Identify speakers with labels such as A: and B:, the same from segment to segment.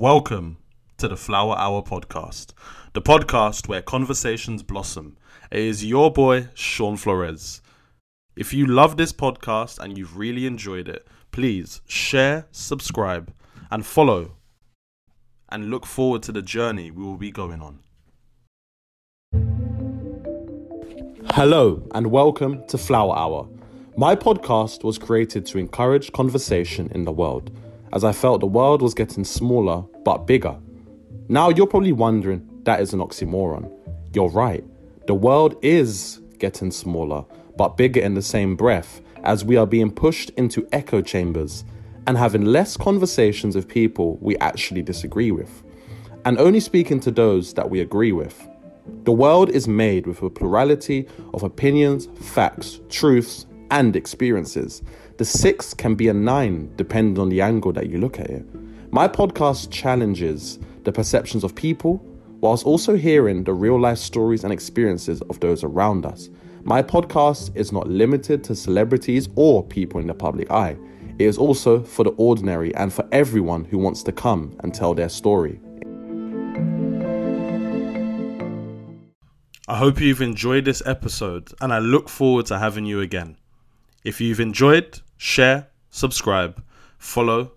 A: Welcome to the Flower Hour podcast, the podcast where conversations blossom. It is your boy, Sean Flores. If you love this podcast and you've really enjoyed it, please share, subscribe, and follow, and look forward to the journey we will be going on. Hello, and welcome to Flower Hour. My podcast was created to encourage conversation in the world, as I felt the world was getting smaller but bigger. Now you're probably wondering that is an oxymoron. You're right. The world is getting smaller but bigger in the same breath as we are being pushed into echo chambers and having less conversations with people we actually disagree with, and only speaking to those that we agree with. The world is made with a plurality of opinions, facts, truths, and experiences. The six can be a nine depending on the angle that you look at it. My podcast challenges the perceptions of people whilst also hearing the real life stories and experiences of those around us. My podcast is not limited to celebrities or people in the public eye. It is also for the ordinary and for everyone who wants to come and tell their story. I hope you've enjoyed this episode and I look forward to having you again. If you've enjoyed, share, subscribe, follow,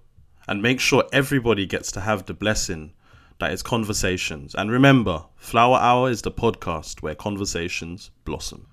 A: and make sure everybody gets to have the blessing that is conversations. And remember, Flower Hour is the podcast where conversations blossom.